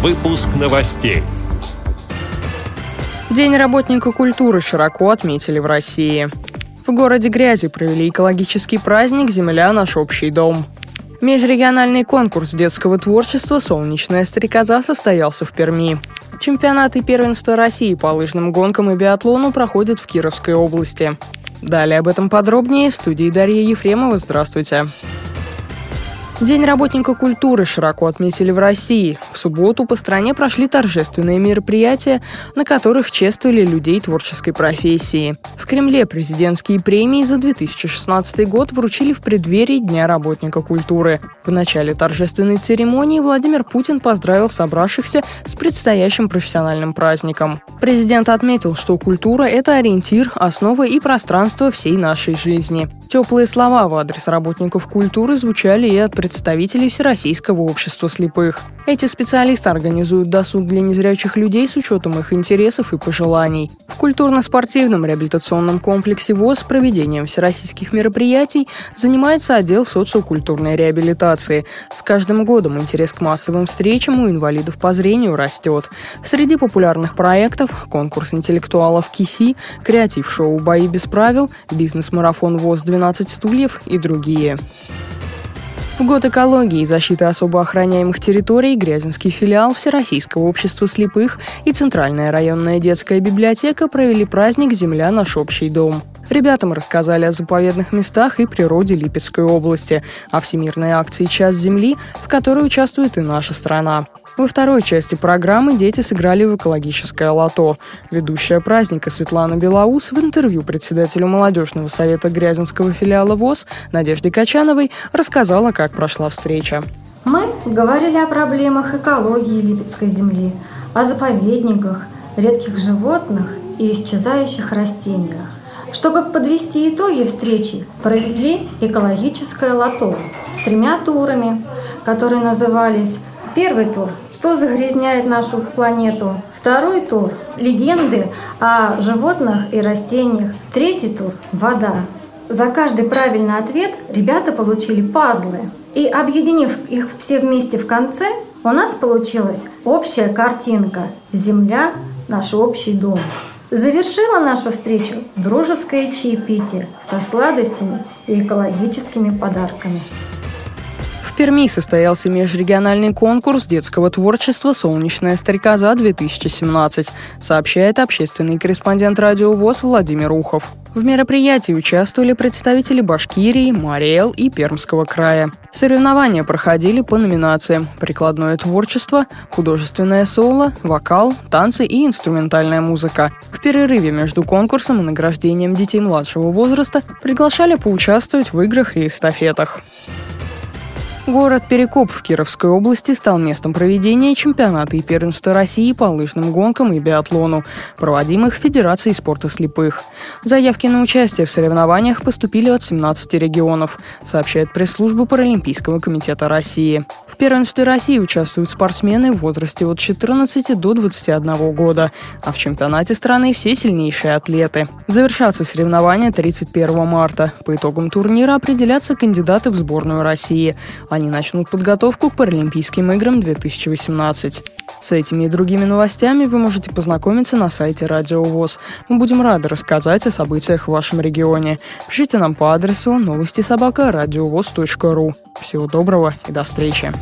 Выпуск новостей. День работника культуры широко отметили в России. В городе Грязи провели экологический праздник «Земля – наш общий дом». Межрегиональный конкурс детского творчества «Солнечная стрекоза» состоялся в Перми. Чемпионаты первенства России по лыжным гонкам и биатлону проходят в Кировской области. Далее об этом подробнее в студии Дарья Ефремова. Здравствуйте. День работника культуры широко отметили в России. В субботу по стране прошли торжественные мероприятия, на которых чествовали людей творческой профессии. В Кремле президентские премии за 2016 год вручили в преддверии Дня работника культуры. В начале торжественной церемонии Владимир Путин поздравил собравшихся с предстоящим профессиональным праздником. Президент отметил, что культура – это ориентир, основа и пространство всей нашей жизни. Теплые слова в адрес работников культуры звучали и от представителей Всероссийского общества слепых. Эти специалисты организуют досуг для незрячих людей с учетом их интересов и пожеланий. В культурно-спортивном реабилитационном комплексе ВОЗ проведением всероссийских мероприятий занимается отдел социокультурной реабилитации. С каждым годом интерес к массовым встречам у инвалидов по зрению растет. Среди популярных проектов – конкурс интеллектуалов КИСИ, креатив-шоу «Бои без правил», бизнес-марафон ВОЗ «12 стульев» и другие. В год экологии и защиты особо охраняемых территорий Грязинский филиал Всероссийского общества слепых и Центральная районная детская библиотека провели праздник «Земля – наш общий дом». Ребятам рассказали о заповедных местах и природе Липецкой области, о всемирной акции «Час Земли», в которой участвует и наша страна. Во второй части программы дети сыграли в экологическое лото. Ведущая праздника Светлана Белоус в интервью председателю молодежного совета Грязинского филиала ВОЗ Надежде Качановой рассказала, как прошла встреча. Мы говорили о проблемах экологии Липецкой земли, о заповедниках, редких животных и исчезающих растениях. Чтобы подвести итоги встречи, провели экологическое лото с тремя турами, которые назывались Первый тур что загрязняет нашу планету. Второй тур – легенды о животных и растениях. Третий тур – вода. За каждый правильный ответ ребята получили пазлы. И объединив их все вместе в конце, у нас получилась общая картинка «Земля – наш общий дом». Завершила нашу встречу дружеское чаепитие со сладостями и экологическими подарками. Перми состоялся межрегиональный конкурс детского творчества «Солнечная стрекоза-2017», сообщает общественный корреспондент радио ВОЗ Владимир Ухов. В мероприятии участвовали представители Башкирии, Мариэл и Пермского края. Соревнования проходили по номинациям «Прикладное творчество», «Художественное соло», «Вокал», «Танцы» и «Инструментальная музыка». В перерыве между конкурсом и награждением детей младшего возраста приглашали поучаствовать в играх и эстафетах. Город Перекоп в Кировской области стал местом проведения чемпионата и первенства России по лыжным гонкам и биатлону, проводимых Федерацией спорта слепых. Заявки на участие в соревнованиях поступили от 17 регионов, сообщает пресс-служба Паралимпийского комитета России. В первенстве России участвуют спортсмены в возрасте от 14 до 21 года, а в чемпионате страны все сильнейшие атлеты. Завершатся соревнования 31 марта. По итогам турнира определятся кандидаты в сборную России. Они начнут подготовку к Паралимпийским играм 2018. С этими и другими новостями вы можете познакомиться на сайте Радио ВОЗ. Мы будем рады рассказать о событиях в вашем регионе. Пишите нам по адресу новости собака ру. Всего доброго и до встречи.